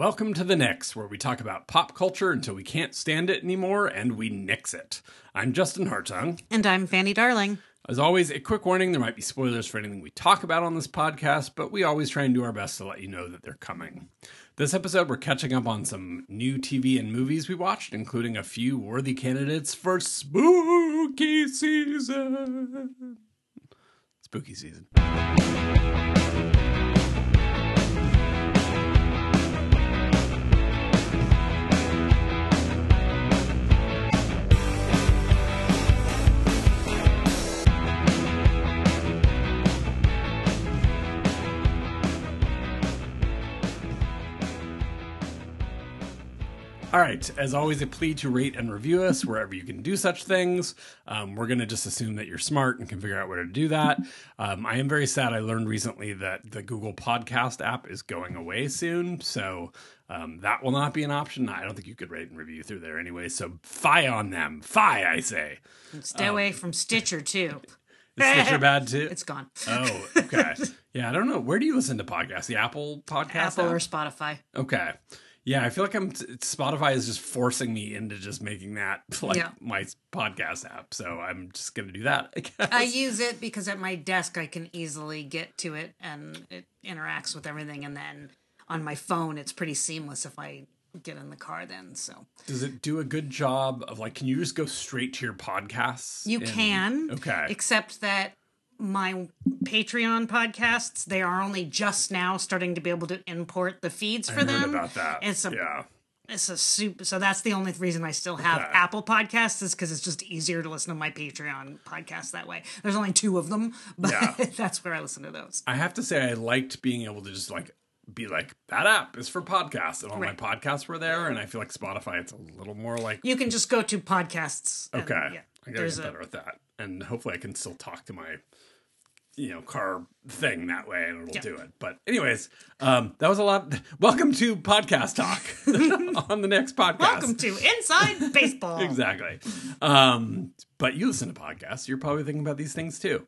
Welcome to the Nix, where we talk about pop culture until we can't stand it anymore and we nix it. I'm Justin Hartung. And I'm Fanny Darling. As always, a quick warning there might be spoilers for anything we talk about on this podcast, but we always try and do our best to let you know that they're coming. This episode, we're catching up on some new TV and movies we watched, including a few worthy candidates for spooky season. Spooky season. All right. As always, a plea to rate and review us wherever you can do such things. Um, we're going to just assume that you're smart and can figure out where to do that. Um, I am very sad. I learned recently that the Google Podcast app is going away soon. So um, that will not be an option. I don't think you could rate and review through there anyway. So fie on them. Fie, I say. And stay away from Stitcher, too. Is Stitcher bad too? It's gone. Oh, okay. yeah, I don't know. Where do you listen to podcasts? The Apple podcast? Apple app? or Spotify. Okay. Yeah, I feel like I'm Spotify is just forcing me into just making that like Yeah. my podcast app. So I'm just gonna do that. I guess. I use it because at my desk I can easily get to it and it interacts with everything. And then on my phone, it's pretty seamless if I get in the car then. So Does it do a good job of like? Can you just go straight to your podcasts? you can. Okay. Except that my Patreon podcasts, they are only just now starting to be able to import the feeds for I heard them. about that. It's a yeah. it's a super so that's the only reason i still have Okay. apple podcasts is because it's just easier to listen to my patreon podcast that way there's only two of them but Yeah. that's where i listen to those I have to say I liked being able to just like be like that app is for podcasts, and all Right. my podcasts were there. And I feel like Spotify, it's a little more like you can just go to podcasts and, Okay. yeah I gotta get a better at that. And hopefully I can still talk to my you know, car thing that way and it'll Yeah. do it. But anyways, um that was a lot welcome to podcast talk on the next podcast. welcome to inside baseball Exactly. Um but you listen to podcasts, you're probably thinking about these things too.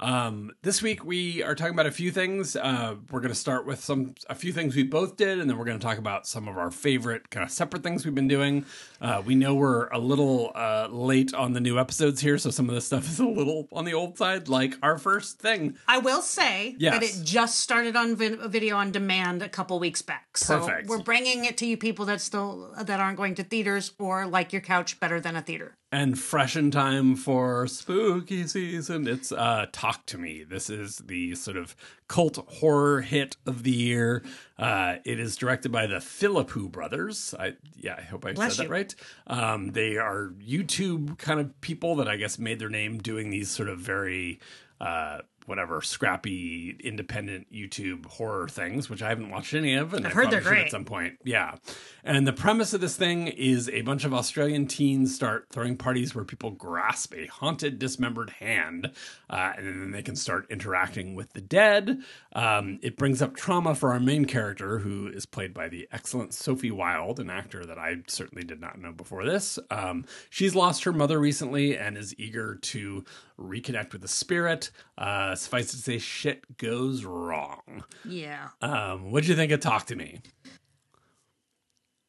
Um, this week we are talking about a few things. Uh, we're going to start with some a few things we both did, and then we're going to talk about some of our favorite kind of separate things we've been doing. Uh, we know we're a little uh, late on the new episodes here, so some of this stuff is a little on the old side, like our first thing. i will say Yes. that it just started on vid- video on demand a couple weeks back so Perfect. we're bringing it to you people that still that aren't going to theaters or like your couch better than a theater and fresh in time for spooky season. It's uh Talk to Me. This is the sort of cult horror hit of the year. Uh it is directed by the Philippou brothers. I yeah, I hope I Bless said that right. Um they are YouTube kind of people that I guess made their name doing these sort of very uh whatever scrappy independent YouTube horror things, which I haven't watched any of, and I've I heard they're should at some point. Yeah. And the premise of this thing is a bunch of Australian teens start throwing parties where people grasp a haunted, dismembered hand, uh, and then they can start interacting with the dead. Um, it brings up trauma for our main character, who is played by the excellent Sophie Wilde, an actor that I certainly did not know before this. Um, she's lost her mother recently and is eager to reconnect with the spirit. Uh, suffice it to say, shit goes wrong. yeah Um, what'd you think of Talk to Me?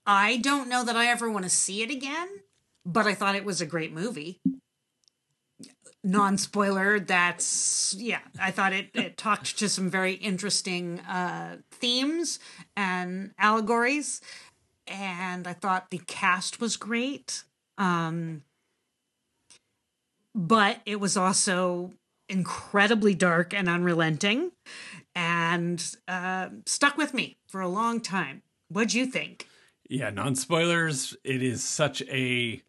I don't know that I ever want to see it again, but I thought it was a great movie. Non spoiler, that's, yeah, I thought it, it talked to some very interesting uh, themes and allegories. And I thought the cast was great. Um, but it was also incredibly dark and unrelenting and uh, stuck with me for a long time. What'd you think? Yeah, non spoilers. It is such a,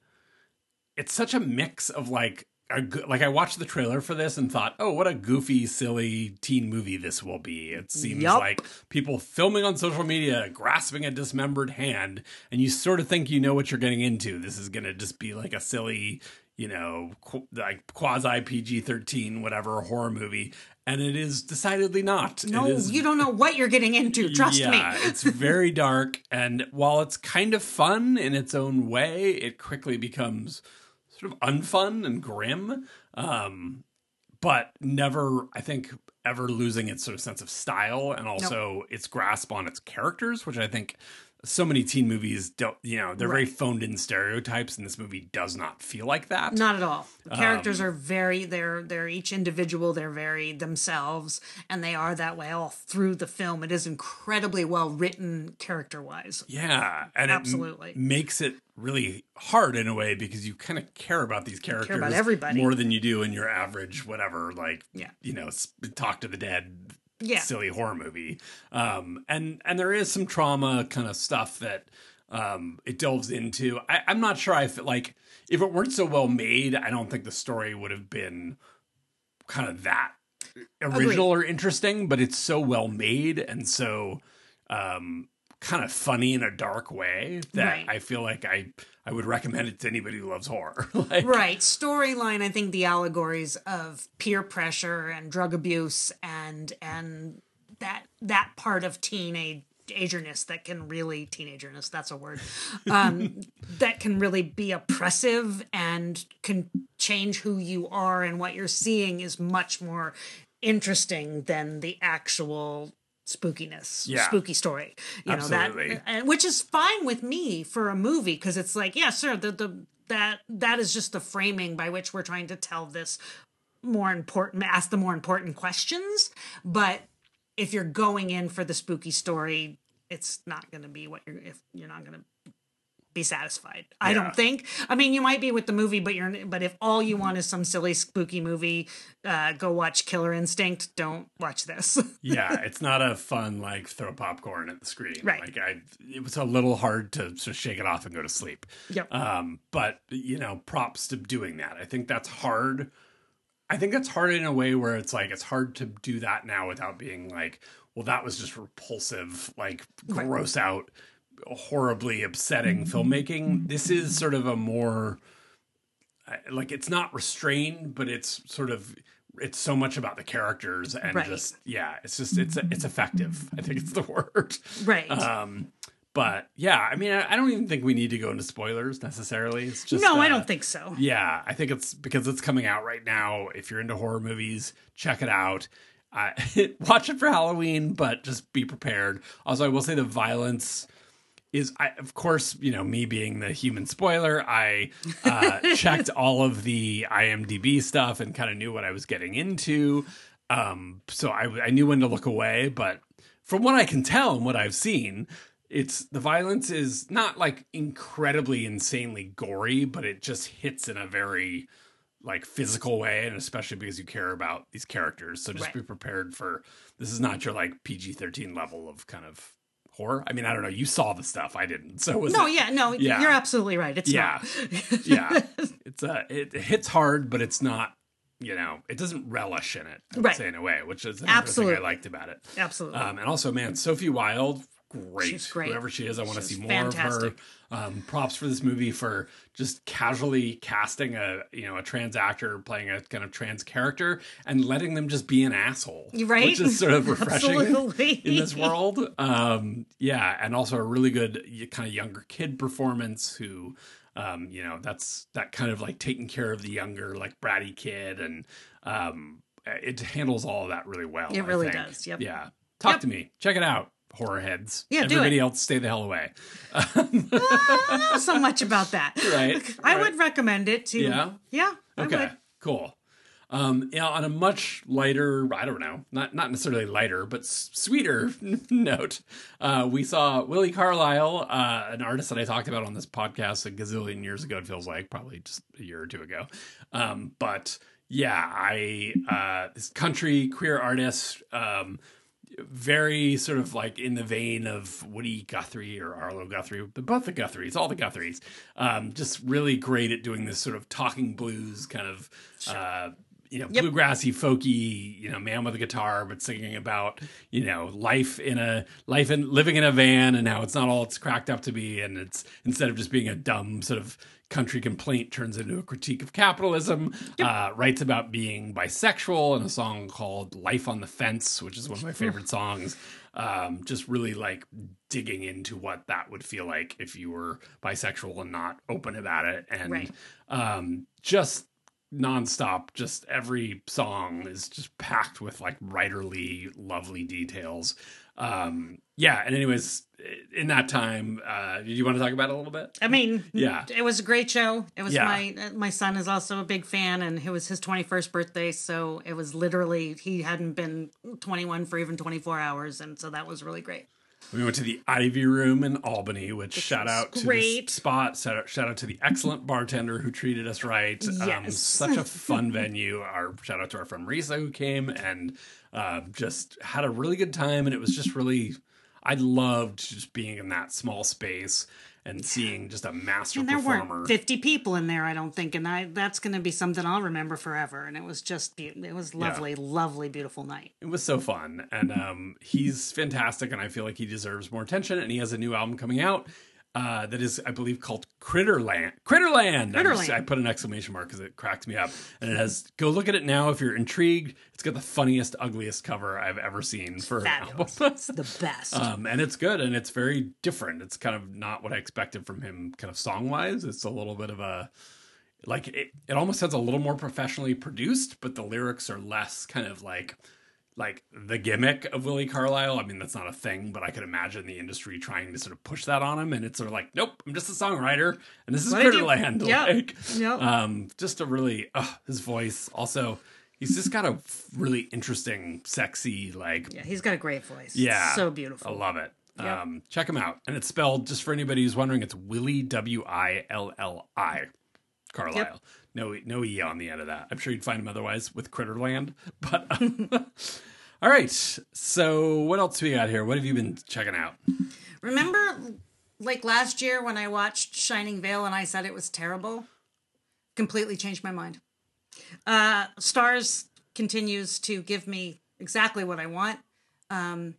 it's such a mix of like, a, like I watched the trailer for this and thought, oh, what a goofy, silly teen movie this will be. It seems Yup. like people filming on social media, grasping a dismembered hand, and you sort of think you know what you're getting into. This is going to just be like a silly, you know, qu- like quasi PG 13, whatever horror movie. And it is decidedly not. No, is you don't know what you're getting into. Trust yeah, me. it's very dark, and while it's kind of fun in its own way, it quickly becomes sort of unfun and grim. Um, but never, I think, ever losing its sort of sense of style and also its grasp on its characters, which I think so many teen movies don't, you know, they're very phoned in stereotypes, and this movie does not feel like that. Not at all. The characters Um, are very they're they're each individual, they're very themselves, and they are that way all through the film. It is incredibly well written character wise. Yeah, and Absolutely. it m- makes it really hard in a way because you kind of care about these characters about everybody. more than you do in your average whatever like Yeah. you know talk to the dead Yeah. silly horror movie. Um and and there is some trauma kind of stuff that um it delves into. I, i'm not sure if feel like if it weren't so well made i don't think the story would have been kind of that original or interesting but it's so well made and so um kind of funny in a dark way that Right. i feel like i i would recommend it to anybody who loves horror like Right. Storyline, I think the allegories of peer pressure and drug abuse and and that that part of teenage agerness that can really teenagerness that's a word um that can really be oppressive and can change who you are and what you're seeing is much more interesting than the actual spookiness Yeah. spooky story you Absolutely. know that uh, and which is fine with me for a movie because it's like yeah sure the, the that that is just the framing by which we're trying to tell this more important ask the more important questions but if you're going in for the spooky story it's not going to be what you're if you're not going to be satisfied i Yeah. don't think i mean you might be with the movie but you're but if all you want is some silly spooky movie uh go watch killer instinct don't watch this yeah, it's not a fun like throw popcorn at the screen. Right. Like I, it was a little hard to shake it off and go to sleep. Yep. Um, but you know, props to doing that. I think that's hard. I think that's hard in a way where it's like it's hard to do that now without being like, well, that was just repulsive, like gross out, horribly upsetting filmmaking. This is sort of a more like it's not restrained, but it's sort of it's so much about the characters and Right. just yeah, it's just it's it's effective. I think it's the word. right Um, but yeah, I mean, I, I don't even think we need to go into spoilers necessarily. It's just no i uh, don't think so Yeah, I think it's because it's coming out right now. If you're into horror movies, check it out. Uh, watch it for Halloween, but just be prepared. Also, I will say the violence is, I, of course, you know, me being the human spoiler, I uh, checked all of the IMDb stuff and kind of knew what I was getting into. Um, so I, I knew when to look away. But from what I can tell and what I've seen, it's the violence is not like incredibly insanely gory, but it just hits in a very like physical way, and especially because you care about these characters. So just Right. be prepared for this is not your like PG thirteen level of kind of horror. I mean, I don't know. You saw the stuff, I didn't. So was no it- yeah no Yeah. you're absolutely right it's Yeah. yeah, it's uh, it, it hits hard, but it's not. You know, it doesn't relish in it. I would Right. say in a way, which is another thing I liked about it. absolutely Um, and also, man, Sophie Wilde, great. She's great. Whoever she is, I want to see more fantastic. of her. Um, props for this movie for just casually casting a you know a trans actor playing a kind of trans character and letting them just be an asshole, Right? Which is sort of refreshing in this world. Um, yeah, and also a really good kind of younger kid performance who. Um, you know, that's that kind of like taking care of the younger, like bratty kid, and um, it handles all of that really well. It I really think. does, yep. Yeah. Talk Yep. to me. Check it out, horror heads. Yeah, do Everybody it. else, stay the hell away. I don't know so much about that. Right, I right. would recommend it to. Yeah? Yeah. Okay. Cool. Um, yeah, on a much lighter, I don't know, not not necessarily lighter, but s- sweeter note, uh, we saw Willi Carlisle, uh, an artist that I talked about on this podcast a gazillion years ago. It feels like probably just a year or two ago. Um, but yeah, I uh, this country queer artist, um, very sort of like in the vein of Woody Guthrie or Arlo Guthrie, but both the Guthries, all the Guthries, um, just really great at doing this sort of talking blues kind of, uh, you know, Yep. bluegrassy, folky, you know, man with a guitar, but singing about, you know, life in a life in living in a van and how it's not all it's cracked up to be, and it's instead of just being a dumb sort of country complaint turns into a critique of capitalism. Uh, writes about being bisexual in a song called "Life on the Fence," which is one of my favorite songs. Um, just really like digging into what that would feel like if you were bisexual and not open about it, and Right. um, just nonstop. Just every song is just packed with like writerly, lovely details. Um, yeah, and anyways, in that time, uh, did you want to talk about it a little bit? I mean, Yeah. it was a great show. It was Yeah. my uh, my son is also a big fan, and it was his twenty first birthday, so it was literally he hadn't been twenty one for even twenty four hours, and so that was really great. We went to the Ivy Room in Albany, which shout out to great. spot. Shout out, shout out to the excellent bartender who treated us right. Um, Yes. such a fun venue. Our shout out to our friend Marisa who came and uh, just had a really good time. And it was just really, I loved just being in that small space and seeing just a master And there performer. weren't fifty people in there, I don't think, and I that's going to be something I'll remember forever. And it was just be- it was lovely, lovely, beautiful night. It was so fun, and um, he's fantastic, and I feel like he deserves more attention. And he has a new album coming out uh, that is, I believe, called Critterland. Critterland. I'm just- I put an exclamation mark because it cracks me up, and it has. Go look at it now if you're intrigued. It's got the funniest, ugliest cover I've ever seen for an album. It's the best. Um, and it's good and it's very different. It's kind of not what I expected from him, kind of song wise. It's a little bit of a like it, it almost sounds a little more professionally produced, but the lyrics are less kind of like like the gimmick of Willi Carlisle. I mean, that's not a thing, but I could imagine the industry trying to sort of push that on him, and it's sort of like, nope, I'm just a songwriter, and this is What Critterland. Yeah. Like, Yeah. um, just a really uh, his voice. Also, he's just got a really interesting, sexy, like yeah, he's got a great voice. yeah. so beautiful. I love it. Yep. Um, check him out. And it's spelled, just for anybody who's wondering, it's Willi W I L L I Carlisle. Yep. No, no E on the end of that. I'm sure you'd find him otherwise with Critterland. But um, all right. So what else we got here? What have you been checking out? Remember, like last year when I watched Shining Vale and I said it was terrible? Completely changed my mind. Uh, Starz continues to give me exactly what I want. Um,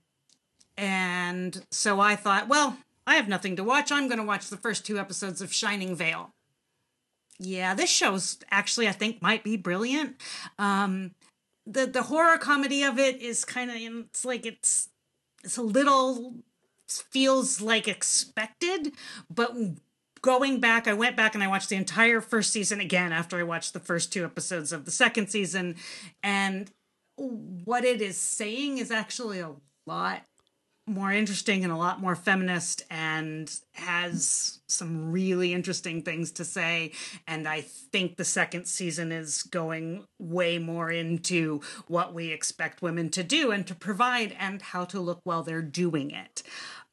and so I thought, well, I have nothing to watch. I'm going to watch the first two episodes of Shining Vale. Yeah, this show's actually, I think, might be brilliant. Um, the the horror comedy of it is kind of it's like it's it's a little feels like expected, but going back, I went back and I watched the entire first season again after I watched the first two episodes of the second season, and what it is saying is actually a lot more interesting and a lot more feminist and has some really interesting things to say and i think the second season is going way more into what we expect women to do and to provide and how to look while they're doing it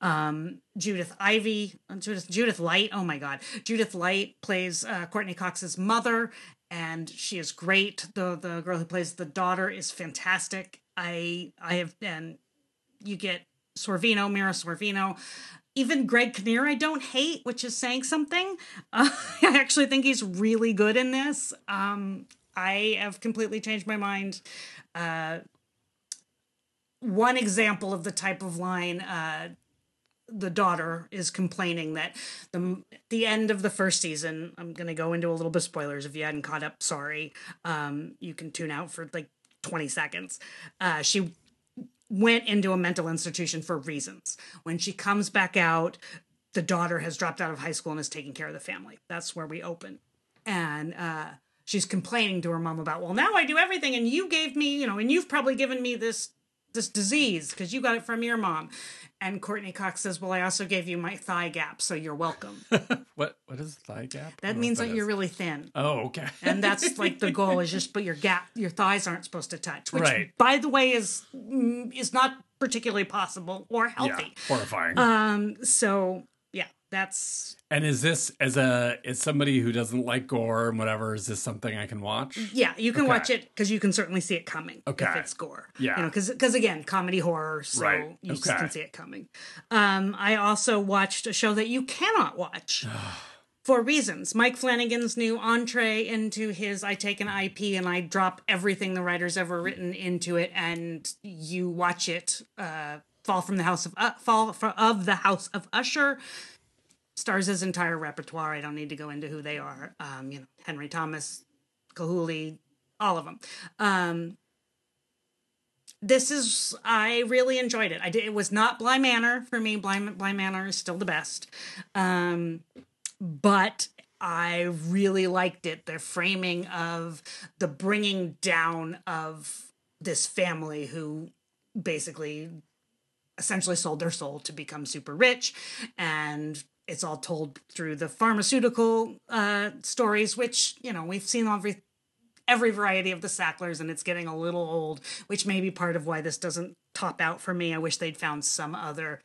um, Judith Ivy, Judith Judith Light. Oh my God, Judith Light plays uh, Courteney Cox's mother, and she is great. the The girl who plays the daughter is fantastic. I I have and you get Sorvino, Mira Sorvino. Even Greg Kinnear, I don't hate, which is saying something. Uh, I actually think he's really good in this. Um, I have completely changed my mind. Uh, one example of the type of line uh, the daughter is complaining that the the end of the first season. I'm gonna go into a little bit of spoilers if you hadn't caught up. Sorry, um, you can tune out for like 20 seconds. Uh, she went into a mental institution for reasons. When she comes back out, the daughter has dropped out of high school and is taking care of the family. That's where we open, and uh, she's complaining to her mom about, well, now I do everything, and you gave me, you know, and you've probably given me this this disease because you got it from your mom. And Courteney Cox says, "Well, I also gave you my thigh gap, so you're welcome." What what is thigh gap? That means that, that you're really thin. Oh, okay. and that's like the goal is just but your gap your thighs aren't supposed to touch which Right. by the way is mm, is not particularly possible or healthy. yeah, horrifying. um so that's and is this as a as somebody who doesn't like gore and whatever? Is this something I can watch? yeah you can Okay. watch it because you can certainly see it coming Okay. if it's gore Yeah. you know because again comedy horror so Right. you just Okay. can see it coming um i also watched a show that you cannot watch for reasons. Mike Flanagan's new entree into his I take an IP and I drop everything the writer's ever written into it, and you watch it uh, fall from the house of uh, fall fro- of the house of Usher. Stars entire repertoire. I don't need to go into who they are. Um, you know, Henry Thomas, Kahuli, all of them. Um, this is I really enjoyed it. I did. It was not Bly Manor for me. Bly, Bly Manor is still the best. Um, but I really liked it. The framing of the bringing down of this family who basically essentially sold their soul to become super rich and it's all told through the pharmaceutical uh, stories which you know we've seen every every variety of the sacklers and it's getting a little old which may be part of why this doesn't top out for me. I wish they'd found some other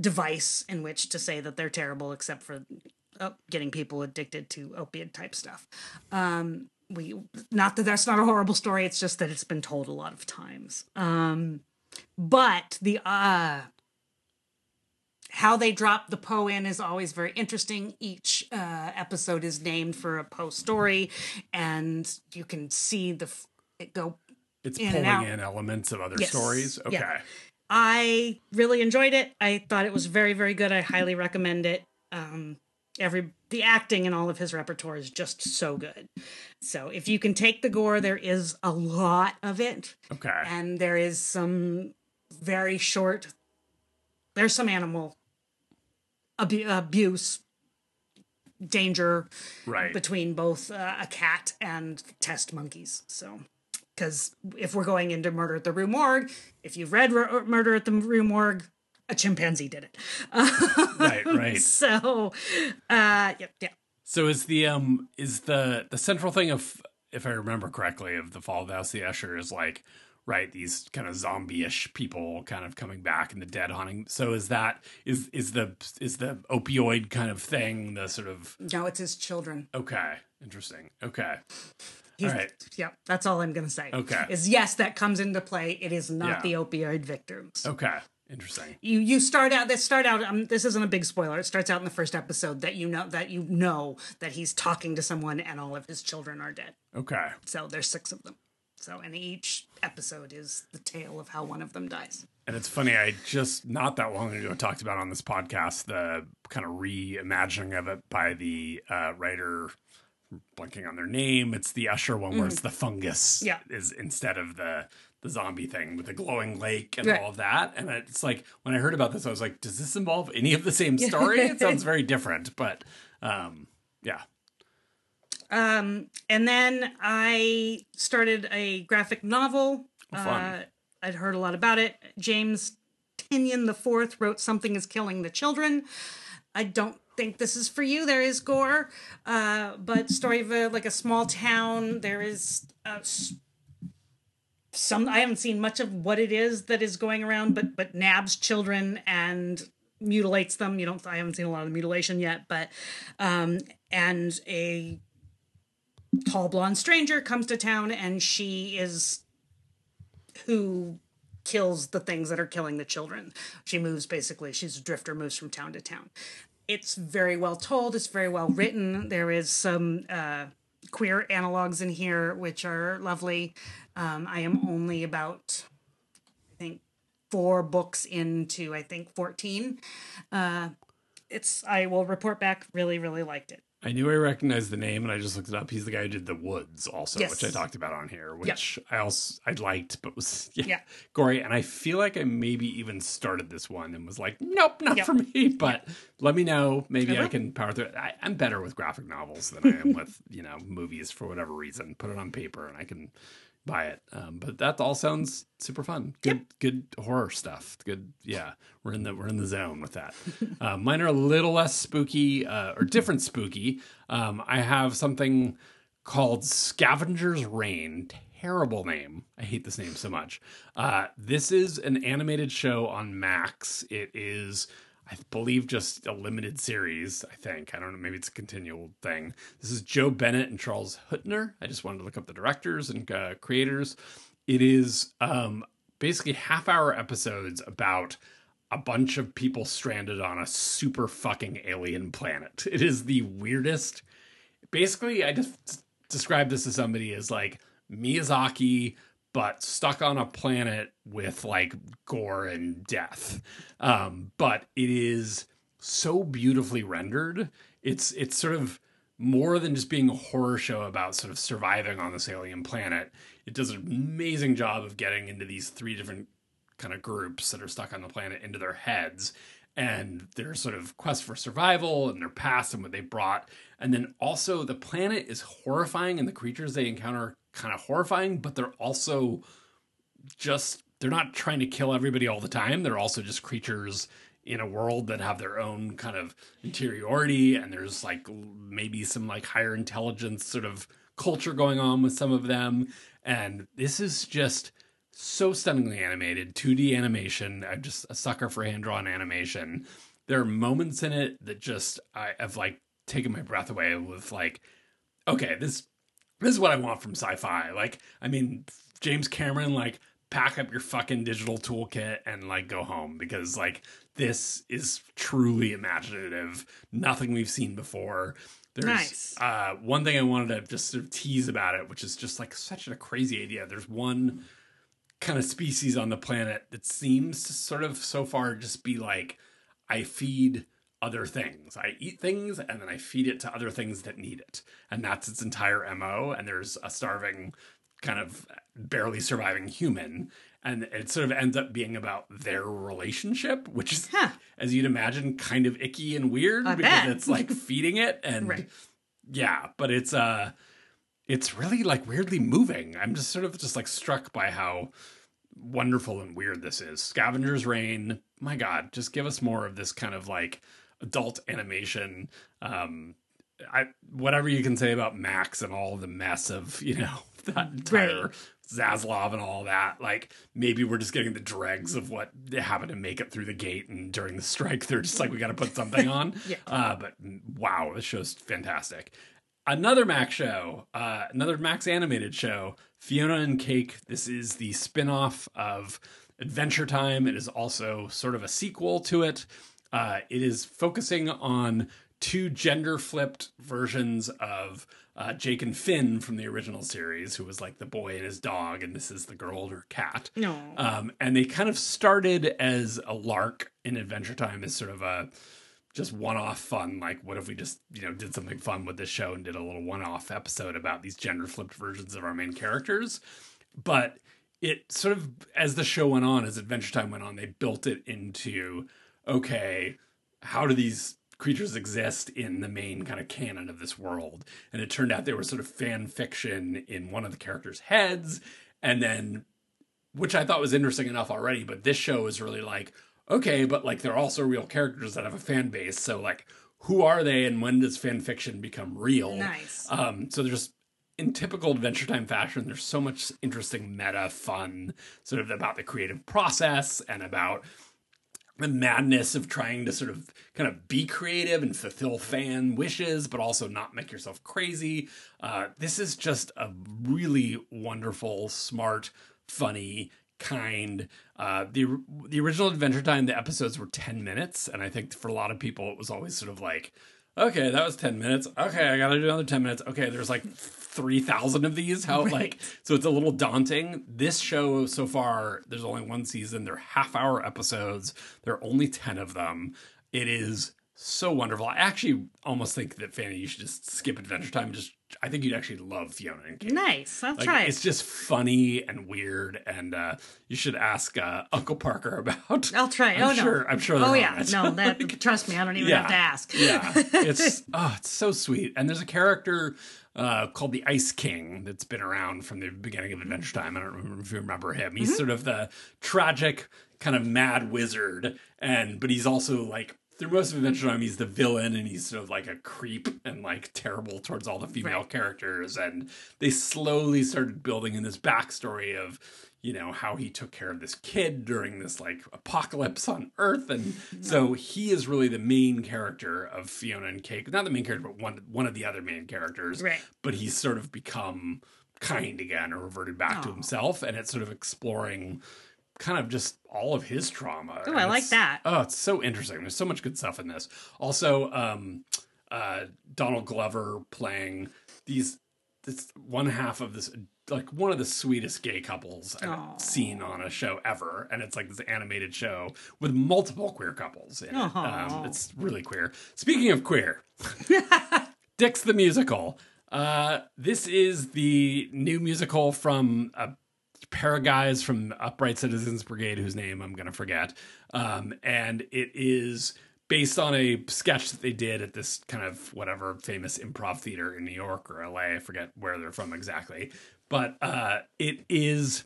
device in which to say that they're terrible except for oh, getting people addicted to opiate type stuff. Um, we not that that's not a horrible story it's just that it's been told a lot of times. Um, but the uh how they drop the Poe in is always very interesting. Each uh, episode is named for a Poe story, and you can see the f- it go. It's In pulling in elements of other Yes. stories. Okay. Yeah. I really enjoyed it. I thought it was very, very good. I highly recommend it. Um, every the acting in all of his repertoire is just so good. So if you can take the gore, there is a lot of it, Okay. and there is some very short. There's some animal abu- abuse, danger Right. between both uh, a cat and test monkeys. So, because if we're going into Murder at the Rue Morgue, if you've read Ru- Murder at the Rue Morgue, a chimpanzee did it. right. Right. So, uh, yeah, yeah. So is the um is the the central thing of if I remember correctly of the fall of the House the Usher is like right these kind of zombie-ish people kind of coming back and the dead haunting. So is that is is the is the opioid kind of thing the sort of No, it's his children. okay interesting okay He's, All right. Yeah, that's all I'm going to say. Okay. Is yes, that comes into play. It is not Yeah. the opioid victims. okay interesting you you start out this start out um, this isn't a big spoiler it starts out in the first episode that you know that you know that he's talking to someone and all of his children are dead okay so there's six of them so and each episode is the tale of how one of them dies And it's funny, I just not that long ago talked about on this podcast the kind of reimagining of it by the uh, writer blanking on their name. It's the Usher one where it's the fungus Mm. Yeah. is instead of the the zombie thing with the glowing lake and Right. all of that. And it's like when I heard about this, I was like, does this involve any of the same story? it sounds very different, but um, yeah. Um and then i started a graphic novel. Oh, uh i'd heard a lot about it. James Tynion the fourth wrote something is killing the children. I don't think this is for you. There is gore. Uh but story of a like a small town. There is uh, some i haven't seen much of what it is that is going around but but nabs children and mutilates them. You don't i haven't seen a lot of the mutilation yet but um and a tall blonde stranger comes to town and she is who kills the things that are killing the children. She moves basically, she's a drifter, moves from town to town. It's very well told, it's very well written. There is some uh, queer analogs in here, which are lovely. Um, I am only about, I think, four books into, I think, 14. Uh, it's, I will report back, really, really liked it. I knew I recognized the name, and I just looked it up. He's the guy who did the Woods, also, Yes. which I talked about on here, which I also I liked, but was yeah, Yeah. gory. And I feel like I maybe even started this one and was like, nope, not Yep. for me. But let me know. Maybe I can power through it. I, I'm better with graphic novels than I am with you know movies for whatever reason. Put it on paper, and I can buy it. Um, but that all sounds super fun. Good, good horror stuff. Good, yeah. We're in the we're in the zone with that. uh, mine are a little less spooky uh, or different spooky. Um, I have something called Scavenger's Reign. Terrible name. I hate this name so much. Uh, this is an animated show on Max. It is. I believe just a limited series. I think I don't know. Maybe it's a continual thing. This is Joe Bennett and Charles Huttner. I just wanted to look up the directors and uh, creators. It is um, basically half hour episodes about a bunch of people stranded on a super fucking alien planet. It is the weirdest. Basically, I just describe this to somebody as like Miyazaki, but stuck on a planet with like gore and death. Um, but it is so beautifully rendered. It's it's sort of more than just being a horror show about sort of surviving on this alien planet. It does an amazing job of getting into these three different kind of groups that are stuck on the planet into their heads and their sort of quest for survival and their past and what they brought. And then also the planet is horrifying and the creatures they encounter kind of horrifying, but they're also just they're not trying to kill everybody all the time. They're also just creatures in a world that have their own kind of interiority and there's like maybe some like higher intelligence sort of culture going on with some of them and this is just so stunningly animated 2d animation i'm just a sucker for hand drawn animation there are moments in it that just i have like taken my breath away with like okay this this is what i want from sci-fi like i mean james cameron like pack up your fucking digital toolkit and like go home because like this is truly imaginative nothing we've seen before there's Nice. uh, one thing I wanted to just sort of tease about it, which is just like such a crazy idea. There's one kind of species on the planet that seems to sort of so far just be like, I feed other things. I eat things and then I feed it to other things that need it. And that's its entire MO. And there's a starving, kind of barely surviving human. And it sort of ends up being about their relationship, which is, Huh. as you'd imagine, kind of icky and weird I because bet. it's like feeding it and Right. yeah, but it's uh it's really like weirdly moving. I'm just sort of just like struck by how wonderful and weird this is. Scavenger's Reign, my god, just give us more of this kind of like adult animation. Um I whatever you can say about Max and all the mess of, you know, that entire Right. Zaslav and all that. Like maybe we're just getting the dregs of what happened to make it through the gate and during the strike they're just like we got to put something on. Yeah. Uh, but wow, this show's fantastic. Another Max show, uh, another Max animated show, Fionna and Cake. This is the spin-off of Adventure Time. It is also sort of a sequel to it. Uh, it is focusing on two gender flipped versions of uh, Jake and Finn from the original series, who was like the boy and his dog, and this is the girl and her cat. No. Um, and they kind of started as a lark in Adventure Time as sort of a just one-off fun. Like, what if we just you know did something fun with this show and did a little one-off episode about these gender-flipped versions of our main characters? But it sort of as the show went on, as Adventure Time went on, they built it into okay, how do these creatures exist in the main kind of canon of this world? And it turned out they were sort of fan fiction in one of the characters' heads, and then which I thought was interesting enough already, but this show is really like, okay, but like they're also real characters that have a fan base. So like who are they and when does fan fiction become real? Nice. Um so there's in typical Adventure Time fashion, there's so much interesting meta fun sort of about the creative process and about the madness of trying to sort of kind of be creative and fulfill fan wishes, but also not make yourself crazy. Uh, this is just a really wonderful, smart, funny, kind. Uh, the the original Adventure Time, the episodes were ten minutes, and I think for a lot of people, it was always sort of like, okay, that was ten minutes. Okay, I got to do another ten minutes. Okay, there's like three thousand of these. How like so it's a little daunting. This show so far, there's only one season. They're half hour episodes. There are only ten of them. It is so wonderful. I actually almost think that Fanny, you should just skip Adventure Time. Just I think you'd actually love Fionna and Cake. Nice. I'll Like, try It's just funny and weird, and uh, you should ask uh, Uncle Parker about. I'll try it. I'm oh no. sure. I'm sure. Oh yeah. it. No, that trust me, I don't even have to ask. yeah, it's oh, it's so sweet. And there's a character uh, called the Ice King that's been around from the beginning of Adventure Time. I don't remember if you remember him. He's sort of the tragic kind of mad wizard, and but he's also like. Through most of Adventure Time, he's the villain, and he's sort of like a creep and like terrible towards all the female Right. characters. And they slowly started building in this backstory of, you know, how he took care of this kid during this like apocalypse on Earth, and so he is really the main character of Fionna and Cake. Not the main character, but one one of the other main characters. Right. But he's sort of become kind again, or reverted back to himself, and it's sort of exploring kind of just all of his trauma. oh I like that. Oh, it's so interesting. There's so much good stuff in this. Also, um, uh, Donald Glover playing these this one half of this like one of the sweetest gay couples I've seen on a show ever, and it's like this animated show with multiple queer couples in it. Um, it's really queer. Speaking of queer, Dick's the musical. Uh, this is the new musical from a pair of guys from Upright Citizens Brigade, whose name I'm going to forget. Um, and it is based on a sketch that they did at this kind of whatever famous improv theater in New York or LA. I forget where they're from exactly. But uh, it is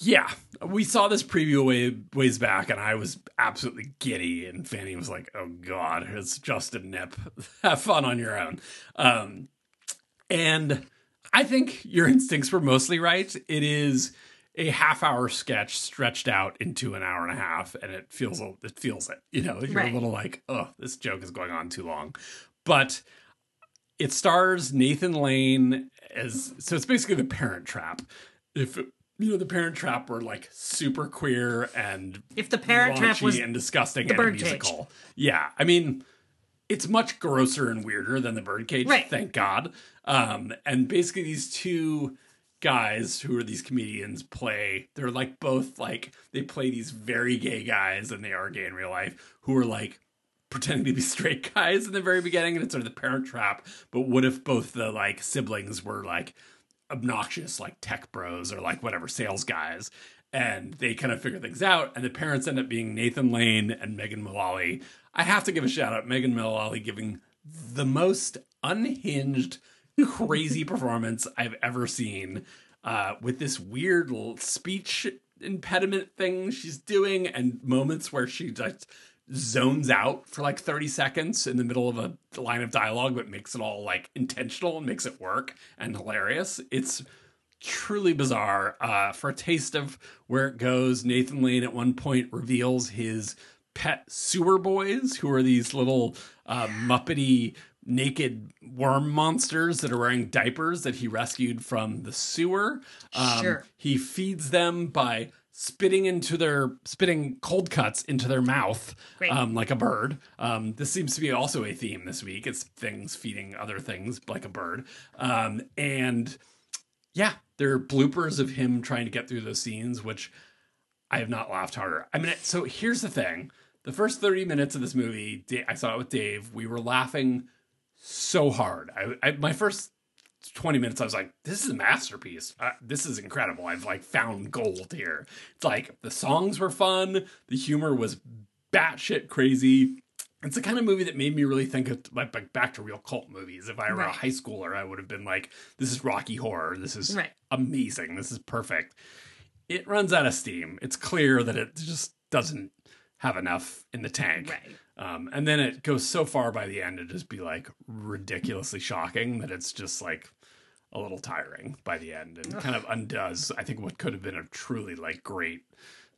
Yeah, we saw this preview way ways back, and I was absolutely giddy. And Fanny was like, "Oh God, it's just a nip. Have fun on your own." Um, and I think your instincts were mostly right. It is a half hour sketch stretched out into an hour and a half, and it feels it feels it. You know, you're Right. a little like, "Oh, this joke is going on too long," but it stars Nathan Lane as so it's basically the Parent Trap. If you know the Parent Trap were like super queer and If the Parent Trap was and disgusting and musical, yeah, I mean it's much grosser and weirder than the Birdcage. Right. Thank God. Um, and basically these two guys who are these comedians play they're like both like they play these very gay guys and they are gay in real life who are like pretending to be straight guys in the very beginning and it's sort of the parent trap. But what if both the like siblings were like obnoxious like tech bros or like whatever sales guys? And they kind of figure things out and the parents end up being nathan lane and megan mullally. I have to give a shout out megan mullally giving the most unhinged crazy performance i've ever seen uh, with this weird speech impediment thing she's doing and moments where she just zones out for like 30 seconds in the middle of a line of dialogue but makes it all like intentional and makes it work and hilarious. It's truly bizarre uh, for a taste of where it goes. Nathan lane at one point reveals his pet sewer boys who are these little uh, muppety naked worm monsters that are wearing diapers that he rescued from the sewer. Um, Sure. he feeds them by spitting into their spitting cold cuts into their mouth um, like a bird. Um, this seems to be also a theme this week. It's things feeding other things like a bird. Um, and yeah there are bloopers of him trying to get through those scenes which i have not laughed harder. I mean so here's the thing. The first 30 minutes of this movie i saw it with dave. We were laughing so hard. I, I my first 20 minutes i was like this is a masterpiece. Uh, this is incredible. I've like found gold here. It's like the songs were fun. The humor was batshit crazy. It's the kind of movie that made me really think of like, back to real cult movies. If i were a high schooler i would have been like this is rocky horror. This is Right. amazing. This is perfect. It runs out of steam. It's clear that it just doesn't have enough in the tank. Right. Um, and then it goes so far by the end to just be like ridiculously shocking that it's just like a little tiring by the end and kind of undoes I think what could have been a truly like great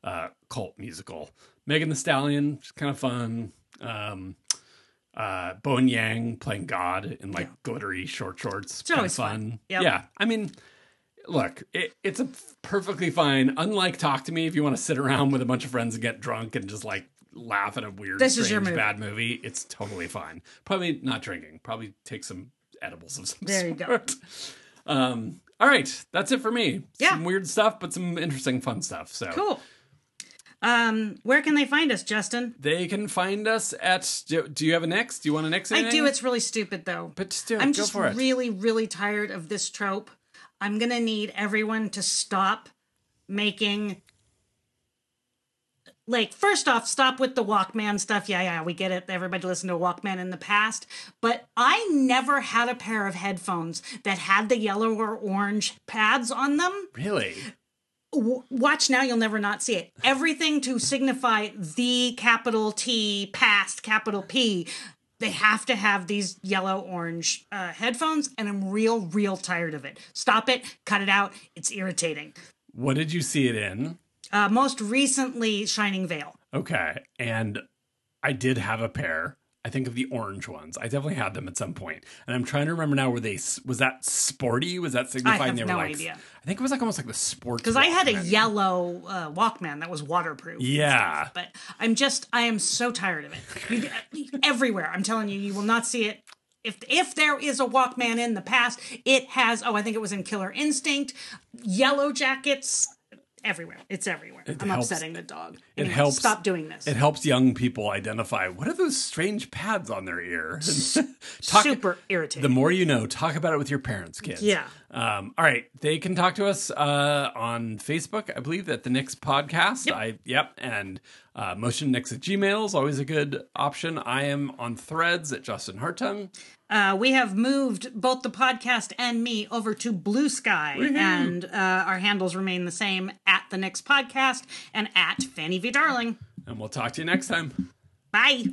uh, cult musical. Megan Thee Stallion, just kind of fun. Um, uh, Yang playing God in like glittery short shorts, kind of always fun. fun. Yep. Yeah, I mean, look, it, it's a perfectly fine. Unlike Talk to Me, if you want to sit around with a bunch of friends and get drunk and just like laugh at a weird, This is your strange, movie. bad movie, it's totally fine. Probably not drinking. Probably take some edibles of some There you go. Um, all right, that's it for me. Yeah. Some weird stuff, but some interesting, fun stuff. So Cool. Um, where can they find us, Justin? they can find us at. Do, do you have a next? Do you want a next? I do. It's really stupid though. But still, I'm go just for it. really, really tired of this trope. I'm gonna need everyone to stop making. Like, first off, stop with the Walkman stuff. Yeah, yeah, we get it. Everybody listened to Walkman in the past. But I never had a pair of headphones that had the yellow or orange pads on them. really. W- watch now, you'll never not see it. Everything to signify the capital T past capital P. They have to have these yellow orange uh, headphones, and I'm real, real tired of it. Stop it, cut it out. It's irritating. What did you see it in? Uh, most recently, Shining Vale. Okay, and I did have a pair. I think of the orange ones. I definitely had them at some point, and I'm trying to remember now. Were they was that sporty? Was that signifying have they were no like? idea. I think it was like almost like the sports. Because I had a yellow uh, Walkman that was waterproof. Yeah. stuff, But I'm just, I am so tired of it. You, everywhere. I'm telling you, you will not see it. If, if there is a Walkman in the past, it has, oh, I think it was in Killer Instinct, Yellow Jackets, everywhere. It's everywhere. I'm helps- upsetting the dog. it helps- Stop doing this. It helps young people identify what are those strange pads on their ear. Talk, Super irritating. The more you know, talk about it with your parents, kids. Yeah. Um, all right, they can talk to us uh, on Facebook, I believe, at the Nix podcast. Yep. I yep, and uh, Motion Nix at Gmail is always a good option. I am on Threads at Justin Hartung. Uh, we have moved both the podcast and me over to Blue Sky, and uh, our handles remain the same at the Nix podcast and at Fanny V Darling. And we'll talk to you next time. Bye.